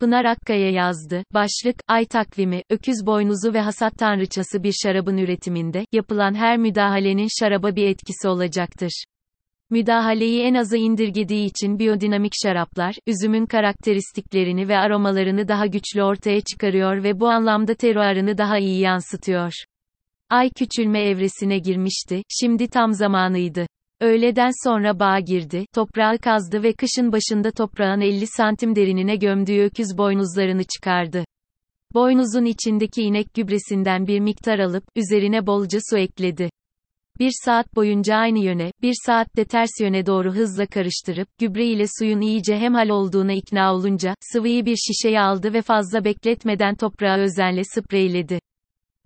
Pınar Akkaya yazdı. Başlık, ay takvimi, öküz boynuzu ve hasat tanrıçası bir şarabın üretiminde, yapılan her müdahalenin şaraba bir etkisi olacaktır. Müdahaleyi en aza indirgediği için biyodinamik şaraplar, üzümün karakteristiklerini ve aromalarını daha güçlü ortaya çıkarıyor ve bu anlamda teruarını daha iyi yansıtıyor. Ay küçülme evresine girmişti, şimdi tam zamanıydı. Öğleden sonra bağa girdi, toprağı kazdı ve kışın başında toprağın 50 santim derinine gömdüğü öküz boynuzlarını çıkardı. Boynuzun içindeki inek gübresinden bir miktar alıp, üzerine bolca su ekledi. Bir saat boyunca aynı yöne, bir saatte ters yöne doğru hızla karıştırıp, gübre ile suyun iyice hemhal olduğuna ikna olunca, sıvıyı bir şişeye aldı ve fazla bekletmeden toprağı özenle spreyledi.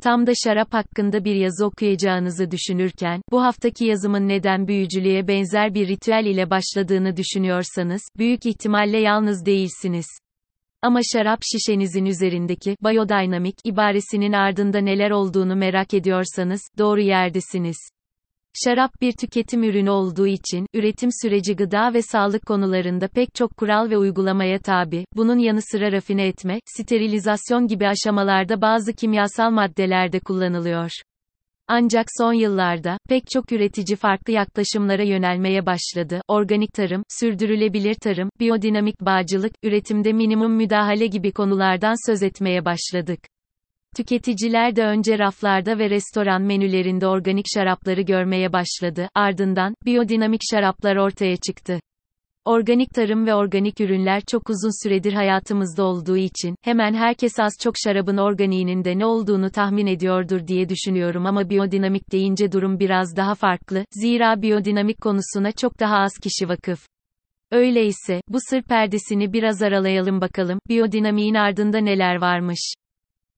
Tam da şarap hakkında bir yazı okuyacağınızı düşünürken, bu haftaki yazımın neden büyücülüğe benzer bir ritüel ile başladığını düşünüyorsanız, büyük ihtimalle yalnız değilsiniz. Ama şarap şişenizin üzerindeki biodynamic ibaresinin ardında neler olduğunu merak ediyorsanız doğru yerdesiniz. Şarap bir tüketim ürünü olduğu için, üretim süreci gıda ve sağlık konularında pek çok kural ve uygulamaya tabi, bunun yanı sıra rafine etme, sterilizasyon gibi aşamalarda bazı kimyasal maddeler de kullanılıyor. Ancak son yıllarda, pek çok üretici farklı yaklaşımlara yönelmeye başladı. Organik tarım, sürdürülebilir tarım, biyodinamik bağcılık, üretimde minimum müdahale gibi konulardan söz etmeye başladık. Tüketiciler de önce raflarda ve restoran menülerinde organik şarapları görmeye başladı, ardından, biyodinamik şaraplar ortaya çıktı. Organik tarım ve organik ürünler çok uzun süredir hayatımızda olduğu için, hemen herkes az çok şarabın organiğinin de ne olduğunu tahmin ediyordur diye düşünüyorum ama biyodinamik deyince durum biraz daha farklı, zira biyodinamik konusuna çok daha az kişi vakıf. Öyleyse, bu sır perdesini biraz aralayalım bakalım, biyodinamiğin ardında neler varmış.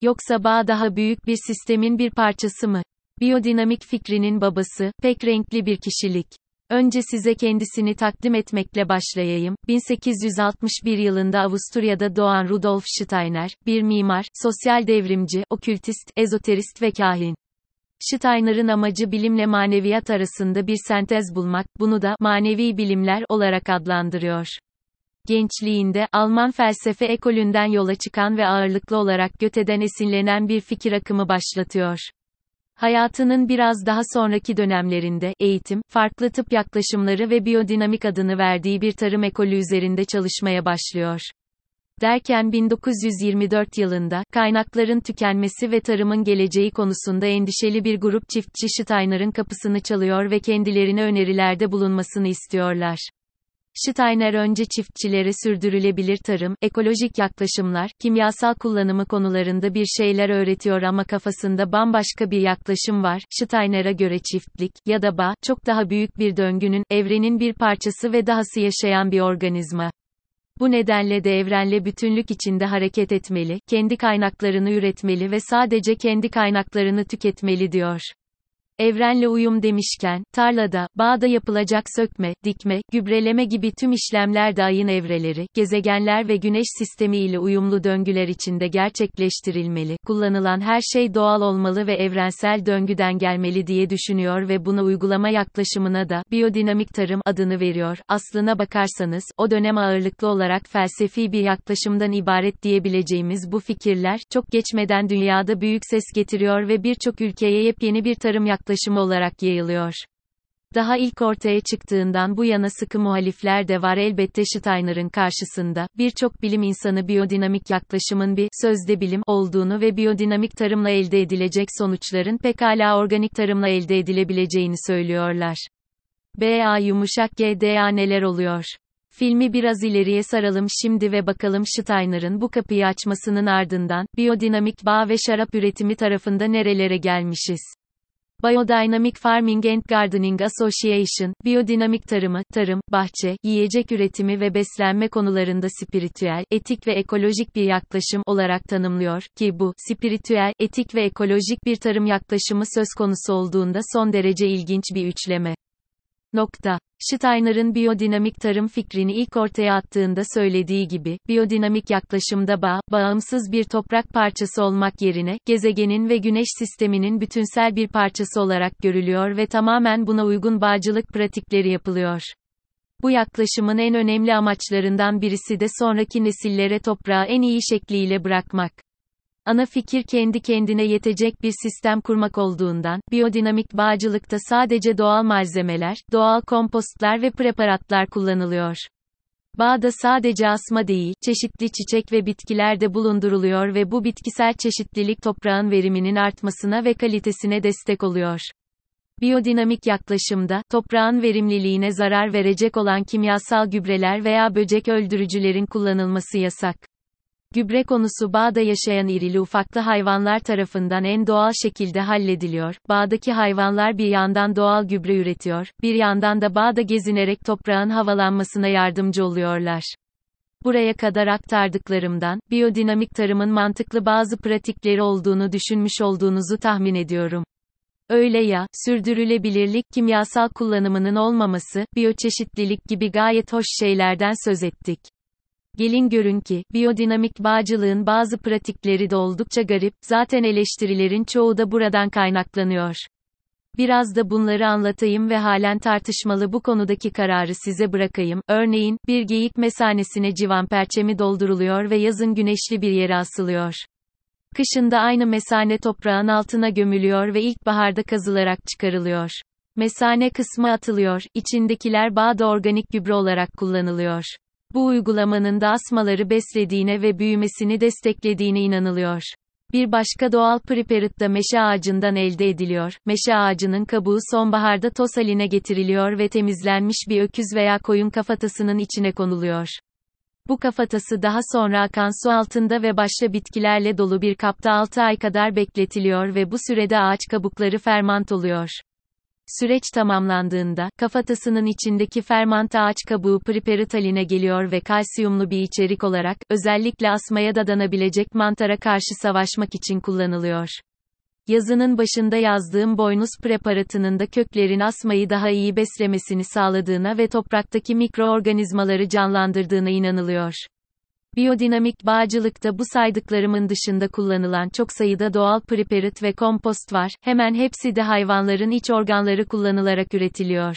Yoksa bağ daha büyük bir sistemin bir parçası mı? Biyodinamik fikrinin babası, pek renkli bir kişilik. Önce size kendisini takdim etmekle başlayayım. 1861 yılında Avusturya'da doğan Rudolf Steiner, bir mimar, sosyal devrimci, okültist, ezoterist ve kahin. Steiner'ın amacı bilimle maneviyat arasında bir sentez bulmak, bunu da manevi bilimler olarak adlandırıyor. Gençliğinde, Alman felsefe ekolünden yola çıkan ve ağırlıklı olarak Göte'den esinlenen bir fikir akımı başlatıyor. Hayatının biraz daha sonraki dönemlerinde, eğitim, farklı tıp yaklaşımları ve biyodinamik adını verdiği bir tarım ekolü üzerinde çalışmaya başlıyor. Derken 1924 yılında, kaynakların tükenmesi ve tarımın geleceği konusunda endişeli bir grup çiftçi Steiner'ın kapısını çalıyor ve kendilerine önerilerde bulunmasını istiyorlar. Steiner önce çiftçilere sürdürülebilir tarım, ekolojik yaklaşımlar, kimyasal kullanımı konularında bir şeyler öğretiyor ama kafasında bambaşka bir yaklaşım var. Steiner'a göre çiftlik ya da bağ çok daha büyük bir döngünün, evrenin bir parçası ve dahası yaşayan bir organizma. Bu nedenle de evrenle bütünlük içinde hareket etmeli, kendi kaynaklarını üretmeli ve sadece kendi kaynaklarını tüketmeli diyor. Evrenle uyum demişken, tarlada, bağda yapılacak sökme, dikme, gübreleme gibi tüm işlemler de ayın evreleri, gezegenler ve güneş sistemi ile uyumlu döngüler içinde gerçekleştirilmeli. Kullanılan her şey doğal olmalı ve evrensel döngüden gelmeli diye düşünüyor ve buna uygulama yaklaşımına da biyodinamik tarım adını veriyor. Aslına bakarsanız, o dönem ağırlıklı olarak felsefi bir yaklaşımdan ibaret diyebileceğimiz bu fikirler, çok geçmeden dünyada büyük ses getiriyor ve birçok ülkeye yepyeni bir tarım yaklaşımı yaklaşımı olarak yayılıyor. Daha ilk ortaya çıktığından bu yana sıkı muhalifler de var elbette Steiner'ın karşısında, birçok bilim insanı biyodinamik yaklaşımın bir, sözde bilim, olduğunu ve biyodinamik tarımla elde edilecek sonuçların pekala organik tarımla elde edilebileceğini söylüyorlar. BA yumuşak GDA neler oluyor? Filmi biraz ileriye saralım şimdi ve bakalım Steiner'ın bu kapıyı açmasının ardından, biyodinamik bağ ve şarap üretimi tarafında nerelere gelmişiz. Biodynamic Farming and Gardening Association, biyodinamik tarımı, tarım, bahçe, yiyecek üretimi ve beslenme konularında spiritüel, etik ve ekolojik bir yaklaşım olarak tanımlıyor ki bu, spiritüel, etik ve ekolojik bir tarım yaklaşımı söz konusu olduğunda son derece ilginç bir üçleme. Nokta. Steiner'ın biyodinamik tarım fikrini ilk ortaya attığında söylediği gibi, biyodinamik yaklaşımda bağ, bağımsız bir toprak parçası olmak yerine, gezegenin ve güneş sisteminin bütünsel bir parçası olarak görülüyor ve tamamen buna uygun bağcılık pratikleri yapılıyor. Bu yaklaşımın en önemli amaçlarından birisi de sonraki nesillere toprağı en iyi şekliyle bırakmak. Ana fikir kendi kendine yetecek bir sistem kurmak olduğundan, biyodinamik bağcılıkta sadece doğal malzemeler, doğal kompostlar ve preparatlar kullanılıyor. Bağda sadece asma değil, çeşitli çiçek ve bitkiler de bulunduruluyor ve bu bitkisel çeşitlilik toprağın veriminin artmasına ve kalitesine destek oluyor. Biyodinamik yaklaşımda, toprağın verimliliğine zarar verecek olan kimyasal gübreler veya böcek öldürücülerin kullanılması yasak. Gübre konusu bağda yaşayan irili ufaklı hayvanlar tarafından en doğal şekilde hallediliyor. Bağdaki hayvanlar bir yandan doğal gübre üretiyor, bir yandan da bağda gezinerek toprağın havalanmasına yardımcı oluyorlar. Buraya kadar aktardıklarımdan, biyodinamik tarımın mantıklı bazı pratikleri olduğunu düşünmüş olduğunuzu tahmin ediyorum. Öyle ya, sürdürülebilirlik, kimyasal kullanımının olmaması, biyoçeşitlilik gibi gayet hoş şeylerden söz ettik. Gelin görün ki, biyodinamik bağcılığın bazı pratikleri de oldukça garip, zaten eleştirilerin çoğu da buradan kaynaklanıyor. Biraz da bunları anlatayım ve halen tartışmalı bu konudaki kararı size bırakayım. Örneğin, bir geyik mesanesine civan perçemi dolduruluyor ve yazın güneşli bir yere asılıyor. Kışında aynı mesane toprağın altına gömülüyor ve ilkbaharda kazılarak çıkarılıyor. Mesane kısmı atılıyor, içindekiler bağda organik gübre olarak kullanılıyor. Bu uygulamanın da asmaları beslediğine ve büyümesini desteklediğine inanılıyor. Bir başka doğal preparat da meşe ağacından elde ediliyor. Meşe ağacının kabuğu sonbaharda toz haline getiriliyor ve temizlenmiş bir öküz veya koyun kafatasının içine konuluyor. Bu kafatası daha sonra akan su altında ve başka bitkilerle dolu bir kapta 6 ay kadar bekletiliyor ve bu sürede ağaç kabukları fermant oluyor. Süreç tamamlandığında, kafatasının içindeki fermant ağaç kabuğu priperitaline geliyor ve kalsiyumlu bir içerik olarak, özellikle asmaya dadanabilecek mantara karşı savaşmak için kullanılıyor. Yazının başında yazdığım boynuz preparatının da köklerin asmayı daha iyi beslemesini sağladığına ve topraktaki mikroorganizmaları canlandırdığına inanılıyor. Biyodinamik bağcılıkta bu saydıklarımın dışında kullanılan çok sayıda doğal preparat ve kompost var, hemen hepsi de hayvanların iç organları kullanılarak üretiliyor.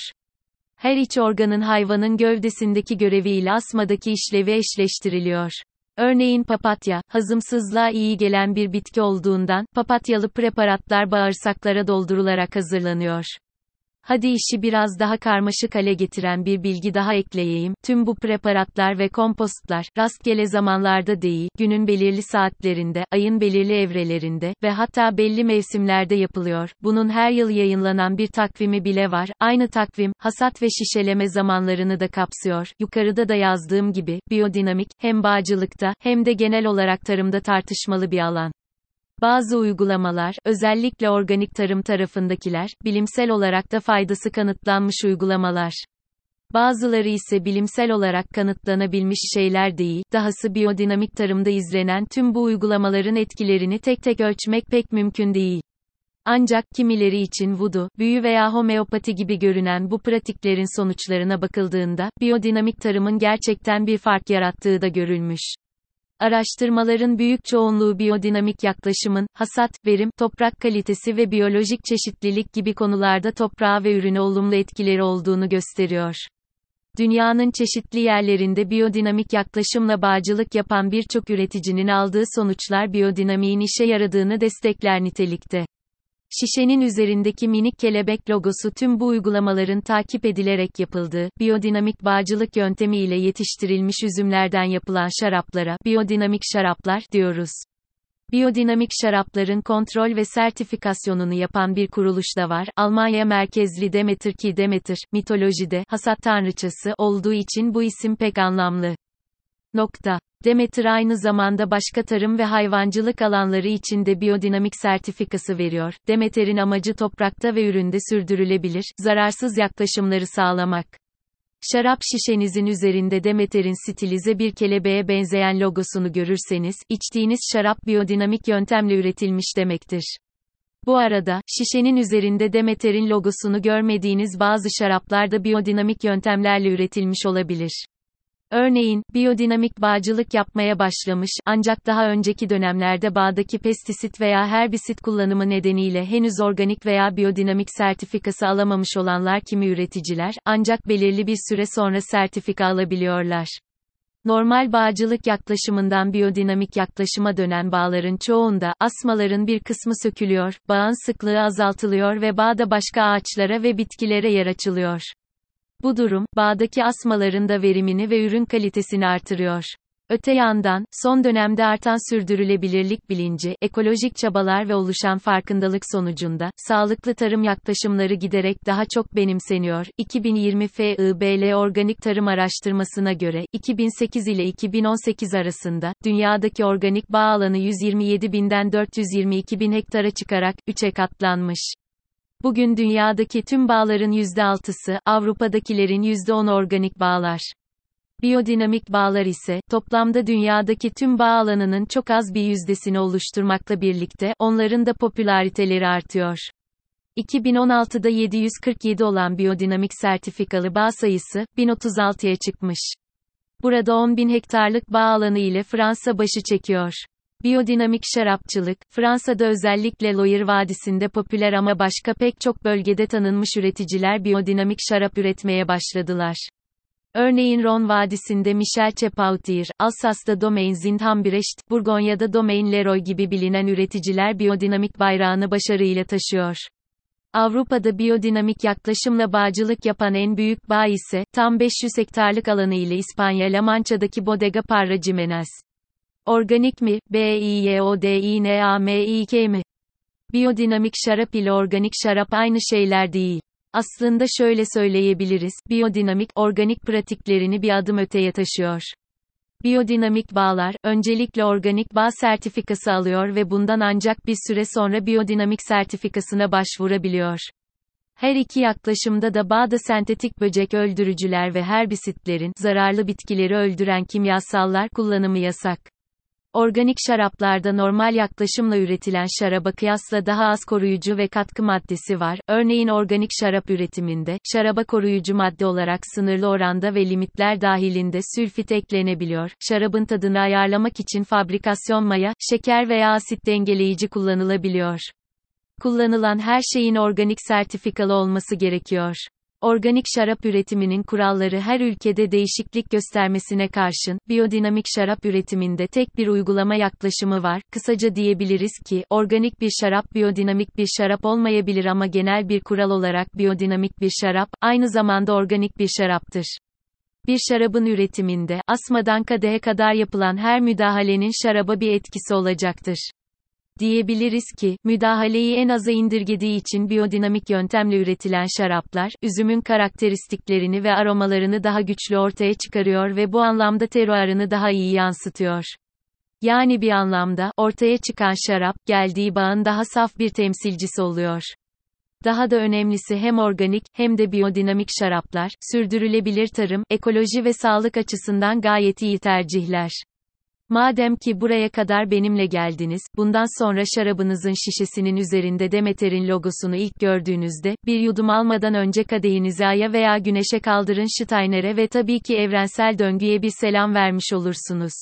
Her iç organın hayvanın gövdesindeki göreviyle asmadaki işlevi eşleştiriliyor. Örneğin papatya, hazımsızlığa iyi gelen bir bitki olduğundan, papatyalı preparatlar bağırsaklara doldurularak hazırlanıyor. Hadi işi biraz daha karmaşık hale getiren bir bilgi daha ekleyeyim. Tüm bu preparatlar ve kompostlar, rastgele zamanlarda değil, günün belirli saatlerinde, ayın belirli evrelerinde ve hatta belli mevsimlerde yapılıyor. Bunun her yıl yayınlanan bir takvimi bile var. Aynı takvim, hasat ve şişeleme zamanlarını da kapsıyor. Yukarıda da yazdığım gibi, biyodinamik, hem bağcılıkta, hem de genel olarak tarımda tartışmalı bir alan. Bazı uygulamalar, özellikle organik tarım tarafındakiler, bilimsel olarak da faydası kanıtlanmış uygulamalar. Bazıları ise bilimsel olarak kanıtlanabilmiş şeyler değil, dahası biyodinamik tarımda izlenen tüm bu uygulamaların etkilerini tek tek ölçmek pek mümkün değil. Ancak kimileri için vudu, büyü veya homeopati gibi görünen bu pratiklerin sonuçlarına bakıldığında, biyodinamik tarımın gerçekten bir fark yarattığı da görülmüş. Araştırmaların büyük çoğunluğu biyodinamik yaklaşımın, hasat, verim, toprak kalitesi ve biyolojik çeşitlilik gibi konularda toprağa ve ürüne olumlu etkileri olduğunu gösteriyor. Dünyanın çeşitli yerlerinde biyodinamik yaklaşımla bağcılık yapan birçok üreticinin aldığı sonuçlar biyodinamiğin işe yaradığını destekler nitelikte. Şişenin üzerindeki minik kelebek logosu tüm bu uygulamaların takip edilerek yapıldığı, biyodinamik bağcılık yöntemi ile yetiştirilmiş üzümlerden yapılan şaraplara, biyodinamik şaraplar, diyoruz. Biyodinamik şarapların kontrol ve sertifikasyonunu yapan bir kuruluş da var. Almanya merkezli Demeter ki Demeter, mitolojide, hasat tanrıçası olduğu için bu isim pek anlamlı. Nokta. Demeter aynı zamanda başka tarım ve hayvancılık alanları için de biyodinamik sertifikası veriyor. Demeter'in amacı toprakta ve üründe sürdürülebilir, zararsız yaklaşımları sağlamak. Şarap şişenizin üzerinde Demeter'in stilize bir kelebeğe benzeyen logosunu görürseniz, içtiğiniz şarap biyodinamik yöntemle üretilmiş demektir. Bu arada, şişenin üzerinde Demeter'in logosunu görmediğiniz bazı şaraplar da biyodinamik yöntemlerle üretilmiş olabilir. Örneğin, biyodinamik bağcılık yapmaya başlamış, ancak daha önceki dönemlerde bağdaki pestisit veya herbisit kullanımı nedeniyle henüz organik veya biyodinamik sertifikası alamamış olanlar kimi üreticiler, ancak belirli bir süre sonra sertifika alabiliyorlar. Normal bağcılık yaklaşımından biyodinamik yaklaşıma dönen bağların çoğunda, asmaların bir kısmı sökülüyor, bağın sıklığı azaltılıyor ve bağda başka ağaçlara ve bitkilere yer açılıyor. Bu durum, bağdaki asmaların da verimini ve ürün kalitesini artırıyor. Öte yandan, son dönemde artan sürdürülebilirlik bilinci, ekolojik çabalar ve oluşan farkındalık sonucunda, sağlıklı tarım yaklaşımları giderek daha çok benimseniyor. 2020 FIBL Organik Tarım Araştırmasına göre, 2008 ile 2018 arasında, dünyadaki organik bağ alanı 127 binden 422 bin hektara çıkarak, 3'e katlanmış. Bugün dünyadaki tüm bağların %6'sı, Avrupa'dakilerin %10 organik bağlar. Biyodinamik bağlar ise, toplamda dünyadaki tüm bağ alanının çok az bir yüzdesini oluşturmakla birlikte, onların da popülariteleri artıyor. 2016'da 747 olan biyodinamik sertifikalı bağ sayısı, 1036'ya çıkmış. Burada 10 bin hektarlık bağ alanı ile Fransa başı çekiyor. Biyodinamik şarapçılık, Fransa'da özellikle Loire Vadisi'nde popüler ama başka pek çok bölgede tanınmış üreticiler biyodinamik şarap üretmeye başladılar. Örneğin Ron Vadisi'nde Michel Chepautir, Alsas'ta Domaine Zindambrecht, Burgonya'da Domaine Leroy gibi bilinen üreticiler biyodinamik bayrağını başarıyla taşıyor. Avrupa'da biyodinamik yaklaşımla bağcılık yapan en büyük bağ ise, tam 500 hektarlık alanı ile İspanya La Mancha'daki Bodega Parra Jimenez. Organik mi, B-I-Y-O-D-I-N-A-M-I-K mi? Biyodinamik şarap ile organik şarap aynı şeyler değil. Aslında şöyle söyleyebiliriz, biyodinamik, organik pratiklerini bir adım öteye taşıyor. Biyodinamik bağlar, öncelikle organik bağ sertifikası alıyor ve bundan ancak bir süre sonra biyodinamik sertifikasına başvurabiliyor. Her iki yaklaşımda da bağda sentetik böcek öldürücüler ve herbisitlerin, zararlı bitkileri öldüren kimyasallar kullanımı yasak. Organik şaraplarda normal yaklaşımla üretilen şaraba kıyasla daha az koruyucu ve katkı maddesi var. Örneğin organik şarap üretiminde, şaraba koruyucu madde olarak sınırlı oranda ve limitler dahilinde sülfit eklenebiliyor. Şarabın tadını ayarlamak için fabrikasyon maya, şeker veya asit dengeleyici kullanılabiliyor. Kullanılan her şeyin organik sertifikalı olması gerekiyor. Organik şarap üretiminin kuralları her ülkede değişiklik göstermesine karşın, biyodinamik şarap üretiminde tek bir uygulama yaklaşımı var. Kısaca diyebiliriz ki, organik bir şarap biyodinamik bir şarap olmayabilir ama genel bir kural olarak biyodinamik bir şarap, aynı zamanda organik bir şaraptır. Bir şarabın üretiminde, asmadan kadehe kadar yapılan her müdahalenin şaraba bir etkisi olacaktır. Diyebiliriz ki, müdahaleyi en aza indirgediği için biyodinamik yöntemle üretilen şaraplar, üzümün karakteristiklerini ve aromalarını daha güçlü ortaya çıkarıyor ve bu anlamda teruarını daha iyi yansıtıyor. Yani bir anlamda, ortaya çıkan şarap, geldiği bağın daha saf bir temsilcisi oluyor. Daha da önemlisi hem organik, hem de biyodinamik şaraplar, sürdürülebilir tarım, ekoloji ve sağlık açısından gayet iyi tercihler. Madem ki buraya kadar benimle geldiniz, bundan sonra şarabınızın şişesinin üzerinde Demeter'in logosunu ilk gördüğünüzde, bir yudum almadan önce kadehinizi aya veya güneşe kaldırın Steiner'e ve tabii ki evrensel döngüye bir selam vermiş olursunuz.